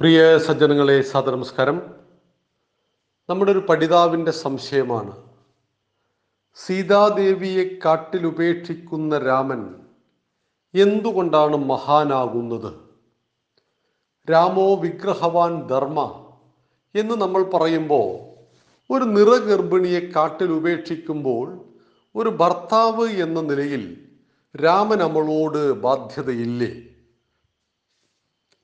പ്രിയ സജ്ജനങ്ങളെ സദനമസ്കാരം നമ്മുടെ ഒരു പഠിതാവിന്റെ സംശയമാണ്. സീതാദേവിയെ കാട്ടിലുപേക്ഷിക്കുന്ന രാമൻ എന്തുകൊണ്ടാണ് മഹാനാകുന്നത്? രാമോ വിഗ്രഹവാൻ ധർമ്മ എന്ന് നമ്മൾ പറയുമ്പോൾ ഒരു നിറഗർഭിണിയെ കാട്ടിൽ ഉപേക്ഷിക്കുമ്പോൾ ഒരു ഭർത്താവ് എന്ന നിലയിൽ രാമൻ നമ്മളോട് ബാധ്യതയില്ലേ?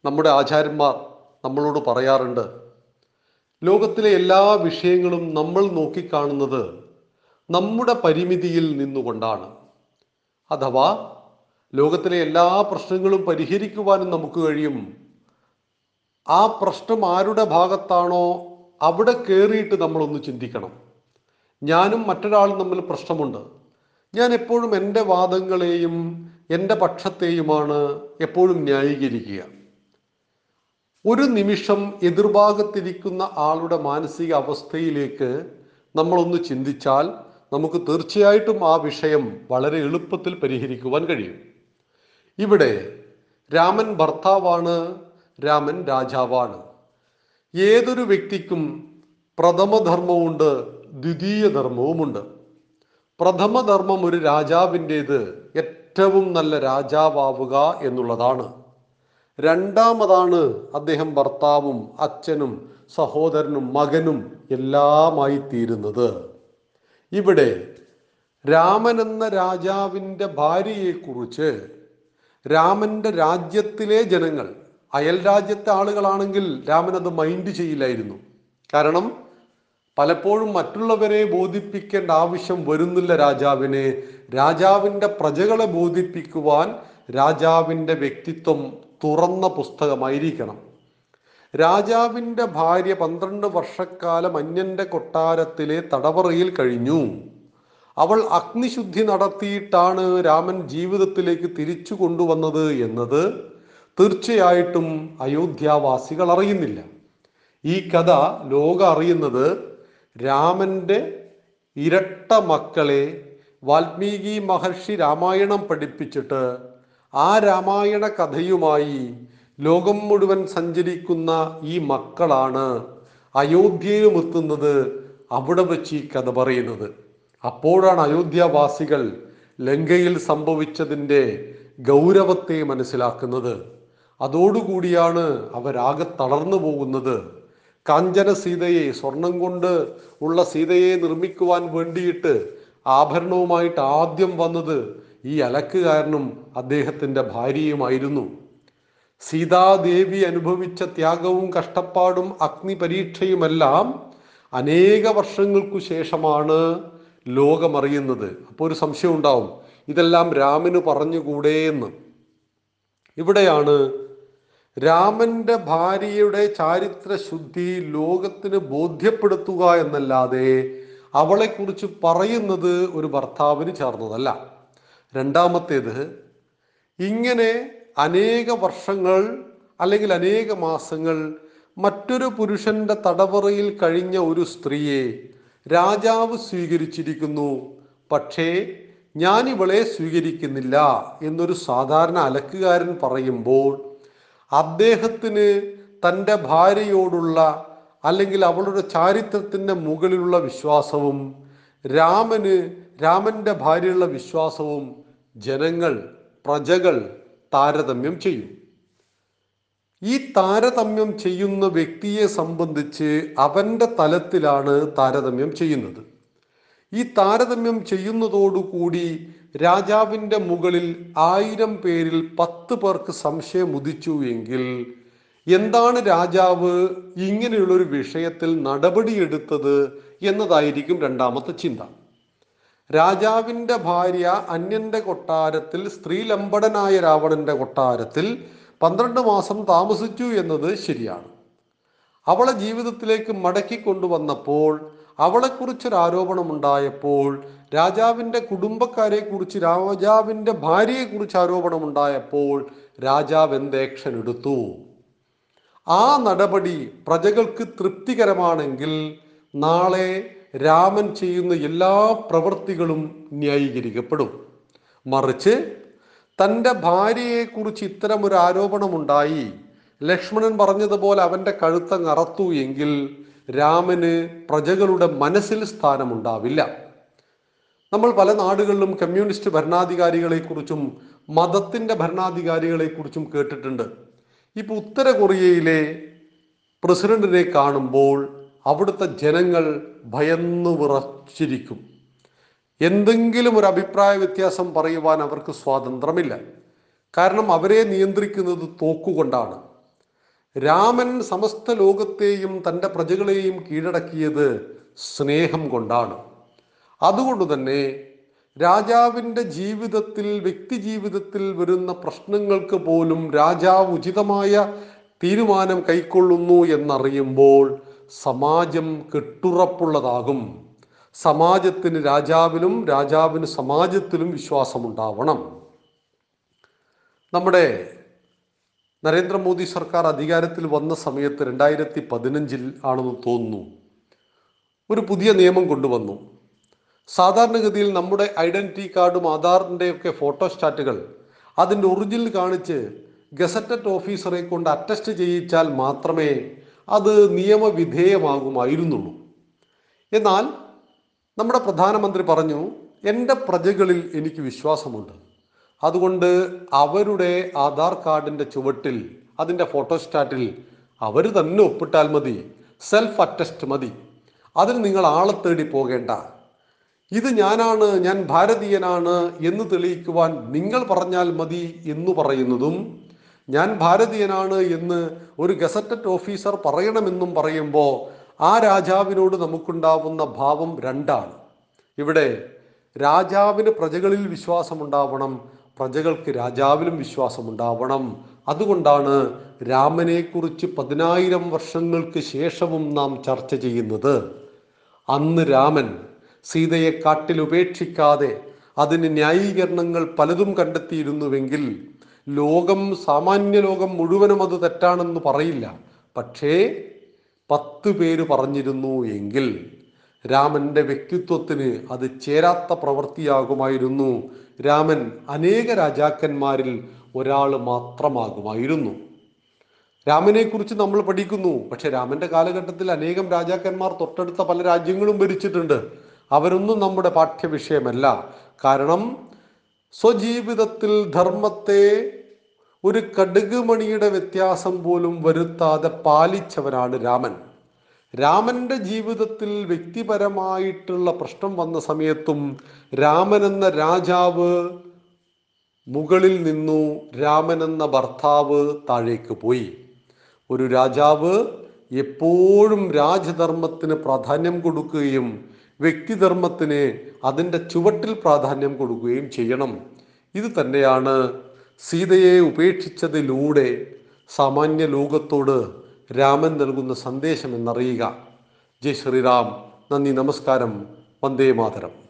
നമ്മുടെ ആചാര്യന്മാർ നമ്മളോട് പറയാറുണ്ട്. ലോകത്തിലെ എല്ലാ വിഷയങ്ങളും നമ്മൾ നോക്കിക്കാണുന്നത് നമ്മുടെ പരിമിതിയിൽ നിന്നുകൊണ്ടാണ്. അഥവാ ലോകത്തിലെ എല്ലാ പ്രശ്നങ്ങളും പരിഹരിക്കുവാനും നമുക്ക് കഴിയും. ആ പ്രശ്നം ആരുടെ ഭാഗത്താണോ അവിടെ കയറിയിട്ട് നമ്മളൊന്ന് ചിന്തിക്കണം. ഞാനും മറ്റൊരാളും തമ്മിൽ പ്രശ്നമുണ്ട്. ഞാൻ എപ്പോഴും എന്റെ വാദങ്ങളെയും എന്റെ പക്ഷത്തെയുമാണ് എപ്പോഴും ന്യായീകരിക്കുക. ഒരു നിമിഷം എതിർഭാഗത്തിരിക്കുന്ന ആളുടെ മാനസിക അവസ്ഥയിലേക്ക് നമ്മളൊന്ന് ചിന്തിച്ചാൽ നമുക്ക് തീർച്ചയായിട്ടും ആ വിഷയം വളരെ എളുപ്പത്തിൽ പരിഹരിക്കുവാൻ കഴിയും. ഇവിടെ രാമൻ ഭർത്താവാണ് രാമൻ രാജാവാണ്. ഏതൊരു വ്യക്തിക്കും പ്രഥമധർമ്മമുണ്ട് ദ്വിതീയ ധർമ്മവുമുണ്ട് പ്രഥമധർമ്മം ഒരു രാജാവിന്റേത് ഏറ്റവും നല്ല രാജാവാവുക എന്നുള്ളതാണ്. രണ്ടാമതാണ് അദ്ദേഹം ഭർത്താവും അച്ഛനും സഹോദരനും മകനും എല്ലാമായി തീരുന്നത്. ഇവിടെ രാമൻ എന്ന രാജാവിന്റെ ഭാര്യയെക്കുറിച്ച് രാമന്റെ രാജ്യത്തിലെ ജനങ്ങൾ അയൽ രാജ്യത്തെ ആളുകളാണെങ്കിൽ രാമൻ അത് മൈൻഡ് ചെയ്യില്ലായിരുന്നു. കാരണം പലപ്പോഴും മറ്റുള്ളവരെ ബോധിപ്പിക്കേണ്ട ആവശ്യം വരുന്നില്ല രാജാവിനെ. രാജാവിന്റെ പ്രജകളെ ബോധിപ്പിക്കുവാൻ രാജാവിന്റെ വ്യക്തിത്വം തുറന്ന പുസ്തകമായിരിക്കണം. രാജാവിന്റെ ഭാര്യ പന്ത്രണ്ട് വർഷക്കാലം അന്യന്റെ കൊട്ടാരത്തിലെ തടവറയിൽ കഴിഞ്ഞു. അവൾ അഗ്നിശുദ്ധി നടത്തിയിട്ടാണ് രാമൻ ജീവിതത്തിലേക്ക് തിരിച്ചു കൊണ്ടുവന്നത് എന്നത് തീർച്ചയായിട്ടും അയോധ്യാവാസികൾ അറിയുന്നില്ല. ഈ കഥ ലോകം അറിയുന്നത് രാമന്റെ ഇരട്ട മക്കളെ വാൽമീകി മഹർഷി രാമായണം പഠിപ്പിച്ചിട്ട് ആ രാമായണ കഥയുമായി ലോകം മുഴുവൻ സഞ്ചരിക്കുന്ന ഈ മക്കളാണ് അയോധ്യയിലും എത്തുന്നത് അവിടെ വെച്ച് ഈ കഥ പറയുന്നത്. അപ്പോഴാണ് അയോധ്യവാസികൾ ലങ്കയിൽ സംഭവിച്ചതിന്റെ ഗൗരവത്തെ മനസ്സിലാക്കുന്നത്. അതോടുകൂടിയാണ് അവരാകെ തളർന്നു പോകുന്നത്. കാഞ്ചന സീതയെ സ്വർണം കൊണ്ട് ഉള്ള സീതയെ നിർമ്മിക്കുവാൻ വേണ്ടിയിട്ട് ആഭരണവുമായിട്ട് ആദ്യം വന്നത് ഈ അലക്കുകാരനും അദ്ദേഹത്തിന്റെ ഭാര്യയുമായിരുന്നു. സീതാദേവി അനുഭവിച്ച ത്യാഗവും കഷ്ടപ്പാടും അഗ്നി പരീക്ഷയുമെല്ലാം അനേക വർഷങ്ങൾക്കു ശേഷമാണ് ലോകമറിയുന്നത്. അപ്പോൾ ഒരു സംശയം ഉണ്ടാവും. ഇതെല്ലാം രാമന് പറഞ്ഞുകൂടെ എന്ന്. ഇവിടെയാണ് രാമന്റെ ഭാര്യയുടെ ചാരിത്ര ശുദ്ധി ലോകത്തിന് ബോധ്യപ്പെടുത്തുക എന്നല്ലാതെ അവളെക്കുറിച്ച് പറയുന്നത് ഒരു ഭർത്താവിന് ചേർന്നതല്ല. രണ്ടാമത്തേത് ഇങ്ങനെ അനേക വർഷങ്ങൾ അല്ലെങ്കിൽ അനേക മാസങ്ങൾ മറ്റൊരു പുരുഷന്റെ തടവറയിൽ കഴിഞ്ഞ ഒരു സ്ത്രീയെ രാജാവ് സ്വീകരിച്ചിരിക്കുന്നു. പക്ഷേ ഞാൻ ഇവളെ സ്വീകരിക്കുന്നില്ല എന്നൊരു സാധാരണ അലക്കുകാരൻ പറയുമ്പോൾ അദ്ദേഹത്തിന് തന്റെ ഭാര്യയോടുള്ള അല്ലെങ്കിൽ അവളുടെ ചാരിത്രത്തിന്റെ മുകളിലുള്ള വിശ്വാസവും രാമന് രാമന്റെ ഭാര്യയുള്ള വിശ്വാസവും ജനങ്ങൾ പ്രജകൾ താരതമ്യം ചെയ്യും. ഈ താരതമ്യം ചെയ്യുന്ന വ്യക്തിയെ സംബന്ധിച്ച് അവന്റെ തലത്തിലാണ് താരതമ്യം ചെയ്യുന്നത്. ഈ താരതമ്യം ചെയ്യുന്നതോടുകൂടി രാജാവിന്റെ മുകളിൽ ആയിരം പേരിൽ പത്ത് പേർക്ക് സംശയം ഉദിച്ചു എങ്കിൽ എന്താണ് രാജാവ് ഇങ്ങനെയുള്ളൊരു വിഷയത്തിൽ നടപടിയെടുത്തത് എന്നതായിരിക്കും രണ്ടാമത്തെ ചിന്ത. രാജാവിന്റെ ഭാര്യ അന്യന്റെ കൊട്ടാരത്തിൽ സ്ത്രീലമ്പടനായ രാവണന്റെ കൊട്ടാരത്തിൽ പന്ത്രണ്ട് മാസം താമസിച്ചു എന്നത് ശരിയാണ്. അവളെ ജീവിതത്തിലേക്ക് മടക്കി കൊണ്ടുവന്നപ്പോൾ അവളെക്കുറിച്ചൊരു ആരോപണം ഉണ്ടായപ്പോൾ രാജാവിന്റെ കുടുംബക്കാരെ കുറിച്ച് രാജാവിന്റെ ഭാര്യയെക്കുറിച്ച് ആരോപണം ഉണ്ടായപ്പോൾ രാജാവ് എന്ത് ആക്ഷൻ എടുത്തു? ആ നടപടി പ്രജകൾക്ക് തൃപ്തികരമാണെങ്കിൽ നാളെ രാമൻ ചെയ്യുന്ന എല്ലാ പ്രവൃത്തികളും ന്യായീകരിക്കപ്പെടും. മറിച്ച് തന്റെ ഭാര്യയെക്കുറിച്ച് ഇത്തരമൊരു ആരോപണമുണ്ടായി. ലക്ഷ്മണൻ പറഞ്ഞതുപോലെ അവന്റെ കഴുത്തങ്ങ് അറത്തു എങ്കിൽ രാമന് പ്രജകളുടെ മനസ്സിൽ സ്ഥാനമുണ്ടാവില്ല. നമ്മൾ പല നാടുകളിലും കമ്മ്യൂണിസ്റ്റ് ഭരണാധികാരികളെക്കുറിച്ചും മതത്തിന്റെ ഭരണാധികാരികളെക്കുറിച്ചും കേട്ടിട്ടുണ്ട്. ഇപ്പോൾ ഉത്തര കൊറിയയിലെ പ്രസിഡന്റിനെ കാണുമ്പോൾ അവിടുത്തെ ജനങ്ങൾ ഭയന്നു വിറച്ചിരിക്കും. എന്തെങ്കിലും ഒരു അഭിപ്രായ വ്യത്യാസം പറയുവാൻ അവർക്ക് സ്വാതന്ത്ര്യമില്ല. കാരണം അവരെ നിയന്ത്രിക്കുന്നത് തോക്കുകൊണ്ടാണ്. രാമൻ സമസ്ത ലോകത്തെയും തന്റെ പ്രജകളെയും കീഴടക്കിയത് സ്നേഹം കൊണ്ടാണ്. അതുകൊണ്ട് തന്നെ രാജാവിന്റെ ജീവിതത്തിൽ വ്യക്തി ജീവിതത്തിൽ വരുന്ന പ്രശ്നങ്ങൾക്ക് പോലും രാജാവ് ഉചിതമായ തീരുമാനം കൈക്കൊള്ളുന്നു എന്നറിയുമ്പോൾ സമാജം കെട്ടുറപ്പുള്ളതാകും. സമാജത്തിന് രാജാവിലും രാജാവിന് സമാജത്തിലും വിശ്വാസമുണ്ടാവണം. നമ്മുടെ നരേന്ദ്രമോദി സർക്കാർ അധികാരത്തിൽ വന്ന സമയത്ത് രണ്ടായിരത്തി പതിനഞ്ചിൽ ആണെന്ന് തോന്നുന്നു. ഒരു പുതിയ നിയമം കൊണ്ടുവന്നു. സാധാരണഗതിയിൽ നമ്മുടെ ഐഡന്റിറ്റി കാർഡും ആധാറിന്റെ ഒക്കെ ഫോട്ടോസ്റ്റാറ്റുകൾ അതിന്റെ ഒറിജിനൽ കാണിച്ച് ഗസറ്റഡ് ഓഫീസറെ കൊണ്ട് അറ്റസ്റ്റ് ചെയ്യിച്ചാൽ മാത്രമേ അത് നിയമവിധേയമാകുമായിരുന്നുള്ളൂ. എന്നാൽ നമ്മുടെ പ്രധാനമന്ത്രി പറഞ്ഞു എന്റെ പ്രജകളിൽ എനിക്ക് വിശ്വാസമുണ്ട്. അതുകൊണ്ട് അവരുടെ ആധാർ കാർഡിന്റെ ചുവട്ടിൽ അതിന്റെ ഫോട്ടോസ്റ്റാറ്റിൽ അവർ തന്നെ ഒപ്പിട്ടാൽ മതി സെൽഫ് അറ്റസ്റ്റ് മതി. അതിന് നിങ്ങൾ ആളെ തേടി പോകേണ്ട. ഇത് ഞാനാണ് ഞാൻ ഭാരതീയനാണ് എന്ന് തെളിയിക്കുവാൻ നിങ്ങൾ പറഞ്ഞാൽ മതി എന്ന് പറയുന്നതും ഞാൻ ഭാരതീയനാണ് എന്ന് ഒരു ഗസറ്റഡ് ഓഫീസർ പറയണമെന്നും പറയുമ്പോൾ ആ രാജാവിനോട് നമുക്കുണ്ടാവുന്ന ഭാവം രണ്ടാണ്. ഇവിടെ രാജാവിന് പ്രജകളിൽ വിശ്വാസമുണ്ടാവണം പ്രജകൾക്ക് രാജാവിലും വിശ്വാസമുണ്ടാവണം. അതുകൊണ്ടാണ് രാമനെക്കുറിച്ച് പതിനായിരം വർഷങ്ങൾക്ക് ശേഷവും നാം ചർച്ച ചെയ്യുന്നത്. അന്ന് രാമൻ സീതയെ കാട്ടിൽ ഉപേക്ഷിക്കാതെ അതിന് ന്യായീകരണങ്ങൾ പലതും കണ്ടെത്തിയിരുന്നുവെങ്കിൽ ലോകം സാമാന്യ ലോകം മുഴുവനും അത് തെറ്റാണെന്ന് പറയില്ല. പക്ഷേ പത്ത് പേര് പറഞ്ഞിരുന്നു എങ്കിൽ രാമന്റെ വ്യക്തിത്വത്തിന് അത് ചേരാത്ത പ്രവൃത്തിയാകുമായിരുന്നു. രാമൻ അനേക രാജാക്കന്മാരിൽ ഒരാൾ മാത്രമാകുമായിരുന്നു. രാമനെക്കുറിച്ച് നമ്മൾ പഠിക്കുന്നു. പക്ഷെ രാമന്റെ കാലഘട്ടത്തിൽ അനേകം രാജാക്കന്മാർ തൊട്ടടുത്ത പല രാജ്യങ്ങളും ഭരിച്ചിട്ടുണ്ട്. അവരൊന്നും നമ്മുടെ പാഠ്യവിഷയമല്ല. കാരണം സ്വജീവിതത്തിൽ ധർമ്മത്തെ ഒരു കടുക് മണിയുടെ വ്യത്യാസം പോലും വരുത്താതെ പാലിച്ചവനാണ് രാമൻ. രാമന്റെ ജീവിതത്തിൽ വ്യക്തിപരമായിട്ടുള്ള പ്രശ്നം വന്ന സമയത്തും രാമൻ എന്ന രാജാവ് മുകളിൽ നിന്നു രാമൻ എന്ന ഭർത്താവ് താഴേക്ക് പോയി. ഒരു രാജാവ് എപ്പോഴും രാജധർമ്മത്തിന് പ്രാധാന്യം കൊടുക്കുകയും വ്യക്തിധർമ്മത്തിന് അതിന്റെ ചുവട്ടിൽ പ്രാധാന്യം കൊടുക്കുകയും ചെയ്യണം. ഇത് തന്നെയാണ് സീതയെ ഉപേക്ഷിച്ചതിലൂടെ സാമാന്യ ലോകത്തോട് രാമൻ നൽകുന്ന സന്ദേശം എന്നറിയുക. ജയ് ശ്രീറാം നന്ദി നമസ്കാരം. വന്ദേ മാതരം.